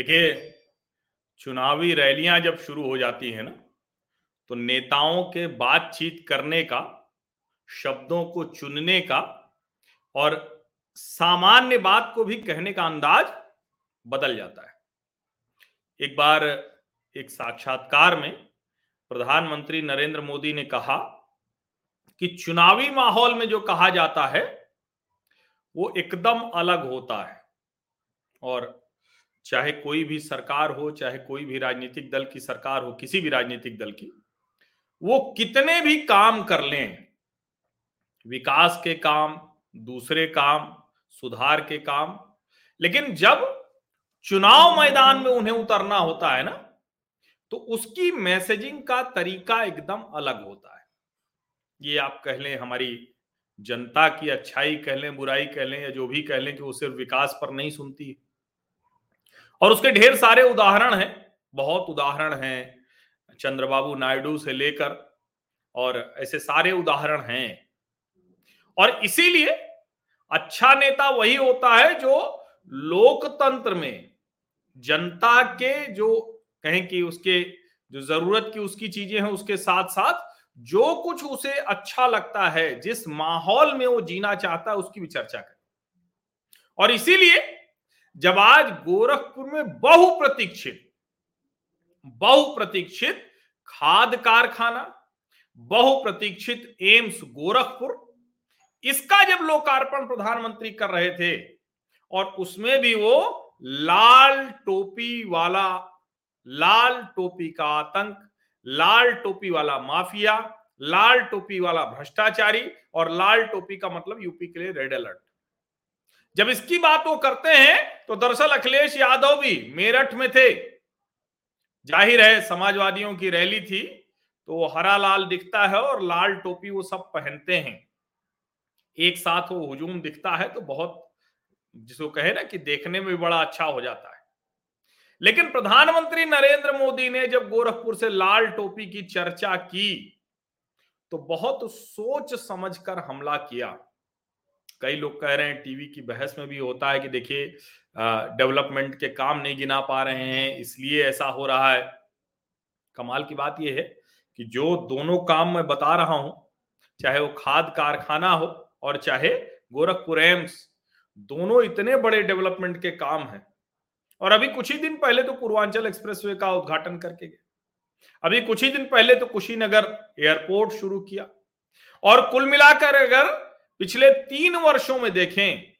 देखिए, चुनावी रैलियाँ जब शुरू हो जाती है ना तो नेताओं के बातचीत करने का, शब्दों को चुनने का और सामान्य बात को भी कहने का अंदाज बदल जाता है। एक बार एक साक्षात्कार में प्रधानमंत्री नरेंद्र मोदी ने कहा कि चुनावी माहौल में जो कहा जाता है, वो एकदम अलग होता है और चाहे कोई भी सरकार हो, चाहे कोई भी राजनीतिक दल की सरकार हो, किसी भी राजनीतिक दल की, वो कितने भी काम कर लें, विकास के काम, दूसरे काम, सुधार के काम, लेकिन जब चुनाव मैदान में उन्हें उतरना होता है ना तो उसकी मैसेजिंग का तरीका एकदम अलग होता है। ये आप कह लें हमारी जनता की अच्छाई कह लें, बुराई कह लें, या जो भी कह लें कि वो सिर्फ़ विकास पर नहीं सुनती। और उसके ढेर सारे उदाहरण हैं, बहुत उदाहरण हैं, चंद्रबाबू नायडू से लेकर और ऐसे सारे उदाहरण हैं। और इसीलिए अच्छा नेता वही होता है जो लोकतंत्र में जनता के जो कहें कि उसके जो ज़रूरत की उसकी चीज़ें हैं, उसके साथ साथ जो कुछ उसे अच्छा लगता है, जिस माहौल में वो जीना चाहता है, उसकी भी चर्चा करें। और इसीलिए जब आज गोरखपुर में बहुप्रतीक्षित बहुप्रतीक्षित खाद कारखाना, बहुप्रतीक्षित एम्स गोरखपुर, इसका जब लोकार्पण प्रधानमंत्री कर रहे थे और उसमें भी वो लाल टोपी वाला, लाल टोपी का आतंक, लाल टोपी वाला माफिया, लाल टोपी वाला भ्रष्टाचारी और लाल टोपी का मतलब यूपी के लिए रेड अलर्ट। जब इसकी बात वो करते हैं तो दरअसल अखिलेश यादव भी मेरठ में थे। ज़ाहिर है, समाजवादियों की रैली थी तो हरा लाल दिखता है और लाल टोपी वो सब पहनते हैं। एक साथ वो हुजूम दिखता है तो बहुत जिसको कहे ना कि देखने में बड़ा अच्छा हो जाता है। लेकिन प्रधानमंत्री नरेंद्र मोदी ने जब गोरखपुर से लाल टोपी की चर्चा की तो बहुत सोच समझकर हमला किया। कई लोग कह रहे हैं टीवी की बहस में भी होता है कि देखिए डेवलपमेंट के काम नहीं गिना पा रहे हैं, इसलिए ऐसा हो रहा है। कमाल की बात यह है कि जो दोनों काम मैं बता रहा हूँ, चाहे वो खाद कारखाना हो और चाहे गोरखपुर एम्स, दोनों इतने बड़े डेवलपमेंट के काम हैं। और अभी कुछ ही दिन पहले तो पूर्वांचल एक्सप्रेसवे का उद्घाटन करके गए। अभी कुछ ही दिन पहले तो कुशीनगर एयरपोर्ट शुरू किया। और कुल मिलाकर अगर पिछले तीन वर्षों में देखें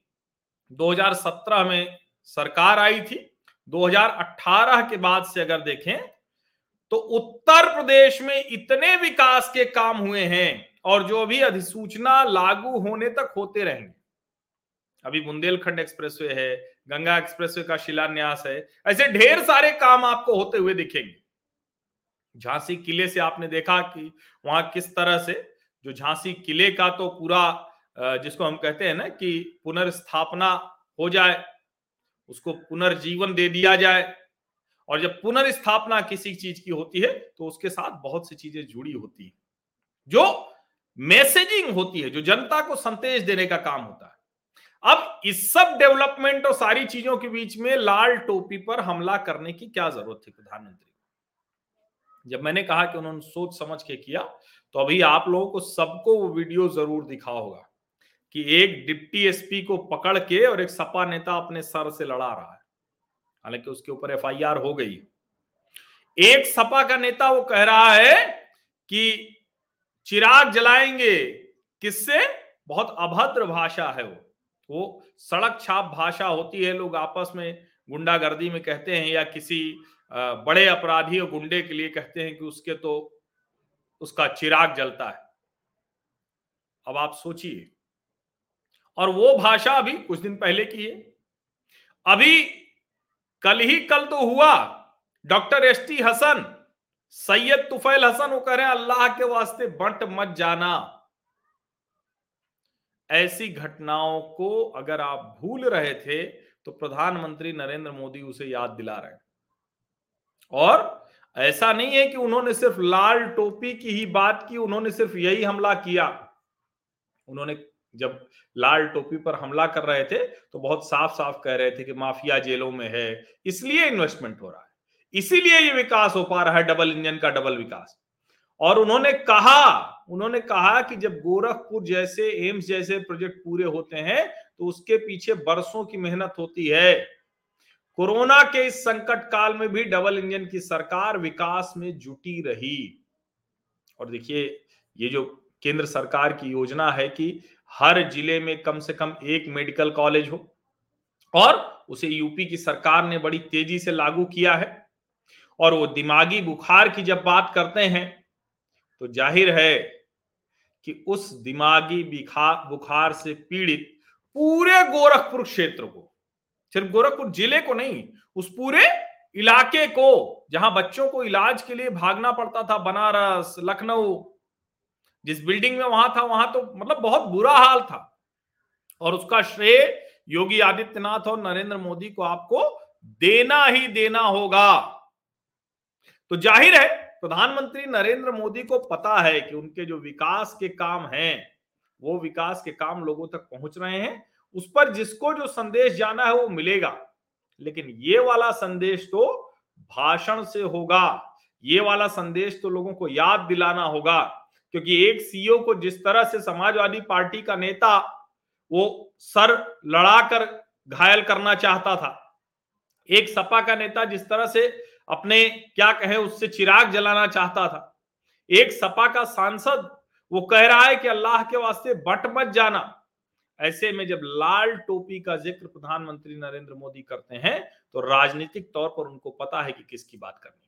2017 में सरकार आई थी 2018 के बाद से अगर देखें तो उत्तर प्रदेश में इतने विकास के काम हुए हैं और जो भी अधिसूचना लागू होने तक होते रहेंगे। अभी बुंदेलखंड एक्सप्रेसवे है, गंगा एक्सप्रेसवे का शिलान्यास है, ऐसे ढेर सारे काम आपको होते हुए दिखेंगे। झांसी किले से आपने देखा कि वहाँ किस तरह से, जो झांसी किले का तो पूरा जिसको हम कहते हैं ना कि पुनर्स्थापना हो जाए, उसको पुनर्जीवन दे दिया जाए। और जब पुनर्स्थापना किसी चीज़ की होती है तो उसके साथ बहुत सी चीज़ें जुड़ी होती है। जो मैसेजिंग होती है, जो जनता को संदेश देने का काम होता है। अब इस सब डेवलपमेंट और सारी चीज़ों के बीच में लाल टोपी पर हमला करने की क्या ज़रूरत थी प्रधानमंत्री? जब मैंने कहा कि उन्होंने सोच समझ के किया तो अभी आप लोगों को सबको वो वीडियो ज़रूर दिखा होगा। कि एक डिप्टी एसपी को पकड़ के और एक सपा नेता अपने सर से लड़ा रहा है। हालाँकि उसके ऊपर एफआईआर हो गई। एक सपा का नेता वो कह रहा है कि चिराग जलाएँगे। किससे? बहुत अभद्र भाषा है वो। वो सड़क छाप भाषा होती है, लोग आपस में गुंडागर्दी में कहते हैं या किसी बड़े अपराधी और गुंडे के लिए कहते हैं कि उसके तो उसका चिराग जलता है। अब आप सोचिए। और वो भाषा अभी कुछ दिन पहले की है। अभी कल ही कल तो हुआ, doctor S T Hasan, Syed Tufail Hasan वो कह रहे हैं, अल्लाह के वास्ते बंट मत जाना। ऐसी घटनाओं को अगर आप भूल रहे थे तो प्रधानमंत्री नरेंद्र मोदी उसे याद दिला रहे हैं। और ऐसा नहीं है कि उन्होंने सिर्फ़ लाल टोपी की ही बात की, उन्होंने सिर्फ़ यही हमला किया। उन्होंने जब लाल टोपी पर हमला कर रहे थे तो बहुत साफ़ साफ़ कह रहे थे कि माफिया जेलों में है, इसलिए इन्वेस्टमेंट हो रहा है। इसीलिए ये विकास हो पा रहा है डबल इंजन का डबल विकास। और उन्होंने कहा उन्होंने कहा कि जब गोरखपुर जैसे एम्स जैसे प्रोजेक्ट पूरे होते हैं तो उसके पीछे बरसों की मेहनत होती है। कोरोना के इस संकट काल में भी डबल इंजन की सरकार विकास में जुटी रही। और देखिए, ये जो केंद्र सरकार की योजना है कि हर ज़िले में कम से कम एक मेडिकल कॉलेज हो, और उसे यूपी की सरकार ने बड़ी तेज़ी से लागू किया है। और वो दिमागी बुखार की जब बात करते हैं तो ज़ाहिर है कि उस दिमागी बुखार से पीड़ित पूरे गोरखपुर क्षेत्र को, सिर्फ़ गोरखपुर ज़िले को नहीं, उस पूरे इलाके को, जहाँ बच्चों को इलाज के लिए भागना पड़ता था, बनारस, लखनऊ जिस बिल्डिंग में वहाँ था, वहाँ तो मतलब बहुत बुरा हाल था। और उसका श्रेय योगी आदित्यनाथ और नरेंद्र मोदी को आपको देना ही देना होगा। तो ज़ाहिर है, प्रधानमंत्री नरेंद्र मोदी को पता है कि उनके जो विकास के काम हैं, वो विकास के काम लोगों तक पहुँच रहे हैं। उस पर जिसको जो संदेश जाना है वो मिलेगा। लेकिन ये वाला संदेश तो भाषण से होगा। ये वाला संदेश तो लोगों को याद दिलाना होगा। क्योंकि एक सीईओ को जिस तरह से समाजवादी पार्टी का नेता वो सर लड़ाकर घायल करना चाहता था, एक सपा का नेता जिस तरह से अपने, क्या कहे, उससे चिराग जलाना चाहता था, एक सपा का सांसद वो कह रहा है कि अल्लाह के वास्ते बट मत जाना। ऐसे में जब लाल टोपी का ज़िक्र प्रधानमंत्री नरेंद्र मोदी करते हैं तो राजनीतिक तौर पर उनको पता है कि किसकी बात करनी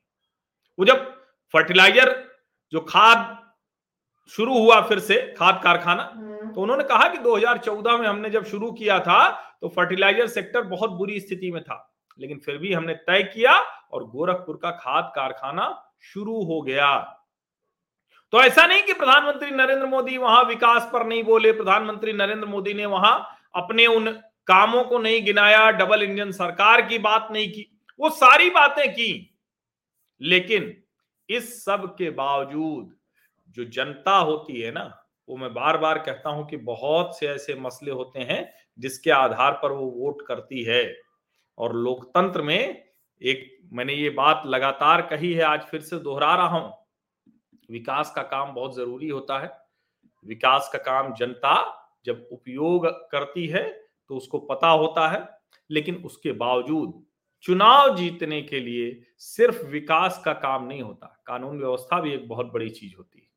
वो जब फर्टिलाइज़र, जो खाद शुरू हुआ फिर से खाद कारखाना। तो उन्होंने कहा कि 2014 में हमने जब शुरू किया था तो फर्टिलाइज़र सेक्टर बहुत बुरी स्थिति में था। लेकिन फिर भी हमने तय किया और गोरखपुर का खाद कारखाना शुरू हो गया। तो ऐसा नहीं कि प्रधानमंत्री नरेंद्र मोदी वहाँ विकास पर नहीं बोले। प्रधानमंत्री नरेंद्र मोदी ने वहाँ अपने उन कामों को नहीं गिनाया डबल इंजन सरकार की बात नहीं की। वो सारी बातें की। लेकिन इस सब के बावजूद जो जनता होती है ना, वो मैं बार बार कहता हूँ कि बहुत से ऐसे मसले होते हैं जिसके आधार पर वो वोट करती है। और लोकतंत्र में एक मैंने ये बात लगातार कही है, आज फिर से दोहरा रहा हूँ, विकास का काम बहुत ज़रूरी होता है। विकास का काम जनता जब उपयोग करती है तो उसको पता होता है, लेकिन उसके बावजूद चुनाव जीतने के लिए सिर्फ़ विकास का काम नहीं होता। कानून व्यवस्था भी एक बहुत बड़ी चीज़ होती है।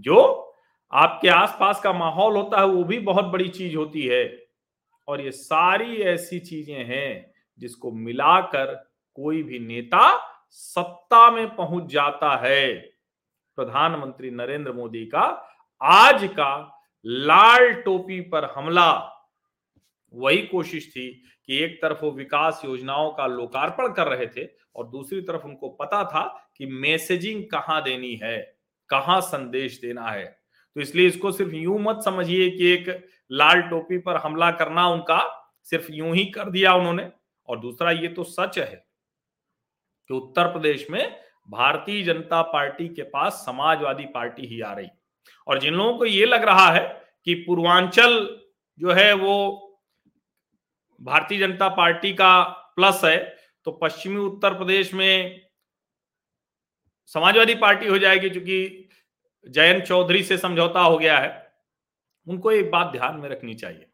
जो आपके आसपास का माहौल होता है, वो भी बहुत बड़ी चीज़ होती है। और ये सारी ऐसी चीज़ें हैं, जिसको मिलाकर कोई भी नेता सत्ता में पहुँच जाता है। प्रधानमंत्री नरेंद्र मोदी का आज का लाल टोपी पर हमला। वही कोशिश थी कि एक तरफ़ वो विकास योजनाओं का लोकार्पण कर रहे थे और दूसरी तरफ़ उनको पता था कि मैसेजिंग कहाँ देनी है। कहाँ संदेश देना है? तो इसलिए इसको सिर्फ़ यूँ मत समझिए कि एक लाल टोपी पर हमला करना उनका सिर्फ़ यूँ ही कर दिया उन्होंने। और दूसरा, ये तो सच है कि उत्तर प्रदेश में भारतीय जनता पार्टी के पास समाजवादी पार्टी ही आ रही। और जिन लोगों को ये लग रहा है कि पूर्वांचल जो है वो भारतीय जनता पार्टी का प्लस है तो पश्चिमी उत्तर प्रदेश में समाजवादी पार्टी हो जाएगी क्योंकि जयंत चौधरी से समझौता हो गया है, उनको एक बात ध्यान में रखनी चाहिए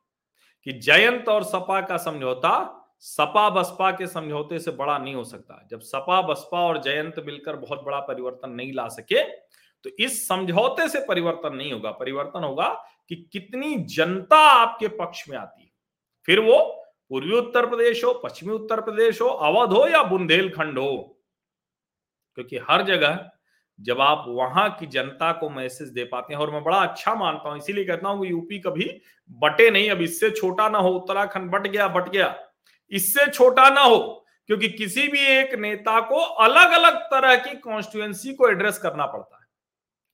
कि जयंत और सपा का समझौता सपा बसपा के समझौते से बड़ा नहीं हो सकता। जब सपा, बसपा और जयंत मिलकर बहुत बड़ा परिवर्तन नहीं ला सके तो इस समझौते से परिवर्तन नहीं होगा। परिवर्तन होगा कि कितनी जनता आपके पक्ष में आती है। फिर वो पूर्वी उत्तर प्रदेश हो, पश्चिमी उत्तर प्रदेश हो, अवध हो या बुंदेलखंड हो क्योंकि हर जगह जब आप वहाँ की जनता को मैसेज दे पाते हैं, और मैं बड़ा अच्छा मानता हूँ, इसीलिए कहता हूँ कि यूपी कभी बटे नहीं, अब इससे छोटा ना हो, उत्तराखंड बट गया बट गया। इससे छोटा ना हो, क्योंकि किसी भी एक नेता को अलग अलग तरह की कॉन्स्टिट्युएंसी को एड्रेस करना पड़ता है।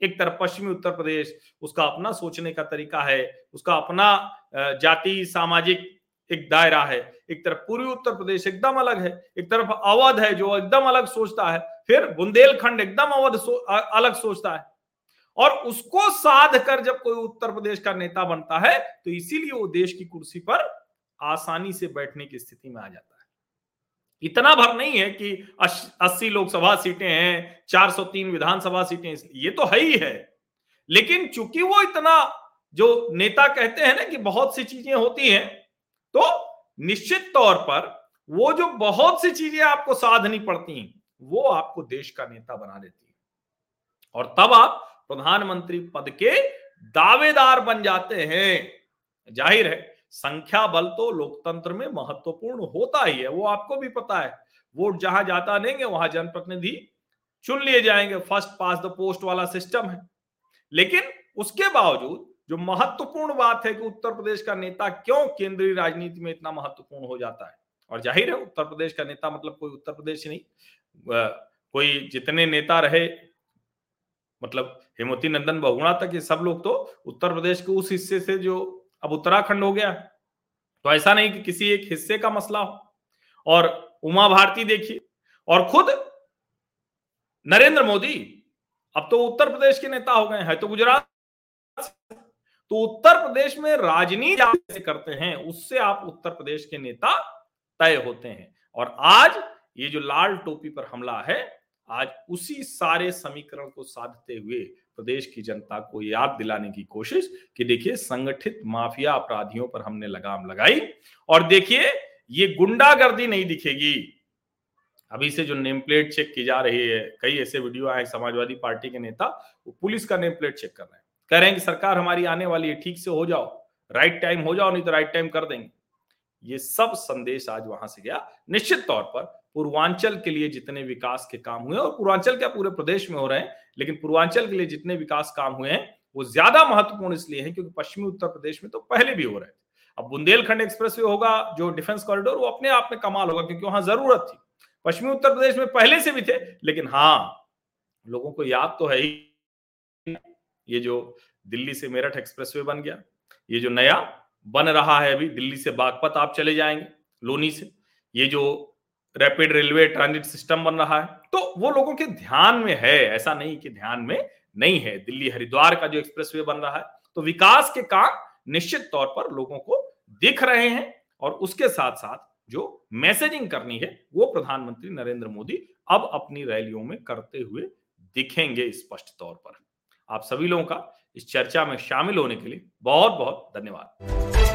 एक तरफ़ पश्चिमी उत्तर प्रदेश, उसका अपना सोचने का तरीका है, उसका अपना जाति, सामाजिक एक दायरा है। एक तरफ़ पूर्वी उत्तर प्रदेश एकदम अलग है, एक तरफ़ अवध है, जो एकदम अलग सोचता है फिर बुंदेलखंड एकदम अवध सो, अलग सोचता है। और उसको साध कर जब कोई उत्तर प्रदेश का नेता बनता है तो इसीलिए वो देश की कुर्सी पर आसानी से बैठने की स्थिति में आ जाता है। इतना भर नहीं है कि अस्सी लोकसभा सीटें हैं 403 विधानसभा सीटें ये तो है ही है। लेकिन चूँकि वो इतना जो नेता कहते हैं ना कि बहुत सी चीज़ें होती हैं तो निश्चित तौर पर वो जो बहुत सी चीज़ें आपको साधनी पड़ती हैं वो आपको देश का नेता बना देती है। और तब आप प्रधानमंत्री पद के दावेदार बन जाते हैं। ज़ाहिर है, संख्या बल तो लोकतंत्र में महत्वपूर्ण होता ही है, वो आपको भी पता है। वोट जहाँ जाता देंगे, वहाँ जनप्रतिनिधि चुन लिए जाएँगे। फ़र्स्ट पास द पोस्ट वाला सिस्टम है। लेकिन उसके बावजूद जो महत्वपूर्ण बात है कि उत्तर प्रदेश का नेता क्यों केंद्रीय राजनीति में इतना महत्वपूर्ण हो जाता है? और ज़ाहिर है, उत्तर प्रदेश का नेता मतलब कोई उत्तर प्रदेश नहीं। कोई जितने नेता रहे मतलब हेमवती नंदन बहुगुणा तक ये सब लोग तो उत्तर प्रदेश के उस हिस्से से जो अब उत्तराखंड हो गया। तो ऐसा नहीं कि किसी एक हिस्से का मसला हो। और उमा भारती देखिए, और खुद नरेंद्र मोदी, अब तो उत्तर प्रदेश के नेता हो गए हैं तो गुजरात तो उत्तर प्रदेश में राजनीति करते हैं, उससे आप उत्तर प्रदेश के नेता तय होते हैं। और आज ये जो लाल टोपी पर हमला है, आज उसी सारे समीकरण को साधते हुए प्रदेश की जनता को याद दिलाने की कोशिश कि देखिए, संगठित माफिया अपराधियों पर हमने लगाम लगाई। और देखिए, ये गुंडागर्दी नहीं दिखेगी। अभी से जो नेम प्लेट चेक की जा रही है, कई ऐसे वीडियो आए समाजवादी पार्टी के नेता, वो पुलिस का नेम प्लेट चेक कर रहे हैं। कह रहे हैं कि सरकार हमारी आने वाली है, ठीक से हो जाओ। राइट टाइम हो जाओ, नहीं तो राइट टाइम कर देंगे। ये सब संदेश आज वहाँ से गया। निश्चित तौर पर पूर्वांचल के लिए जितने विकास के काम हुए और पूर्वांचल क्या पूरे प्रदेश में हो रहे हैं, लेकिन पूर्वांचल के लिए जितने विकास काम हुए हैं, वो ज़्यादा महत्वपूर्ण इसलिए है क्योंकि पश्चिमी उत्तर प्रदेश में तो पहले भी हो रहे थे। अब बुंदेलखंड एक्सप्रेस वे होगा, जो डिफेंस कॉरिडोर, वो अपने आप में कमाल होगा क्योंकि वहाँ ज़रूरत थी। पश्चिमी उत्तर प्रदेश में पहले से भी थे, लेकिन हाँ लोगों को याद तो है ही। ये जो दिल्ली से मेरठ एक्सप्रेस वे बन गया, ये जो नया बन रहा है अभी, दिल्ली से बागपत आप चले जाएँगे, लोनी से। ये जो रैपिड रेलवे ट्रांजिट सिस्टम बन रहा है तो वो लोगों के ध्यान में है, ऐसा नहीं कि ध्यान में नहीं है। दिल्ली हरिद्वार का जो एक्सप्रेसवे बन रहा है तो विकास के काम निश्चित तौर पर लोगों को दिख रहे हैं और उसके साथ साथ जो मैसेजिंग करनी है, वो प्रधानमंत्री नरेंद्र मोदी अब अपनी रैलियों में करते हुए दिखेंगे स्पष्ट तौर पर। आप सभी लोगों का इस चर्चा में शामिल होने के लिए बहुत बहुत धन्यवाद।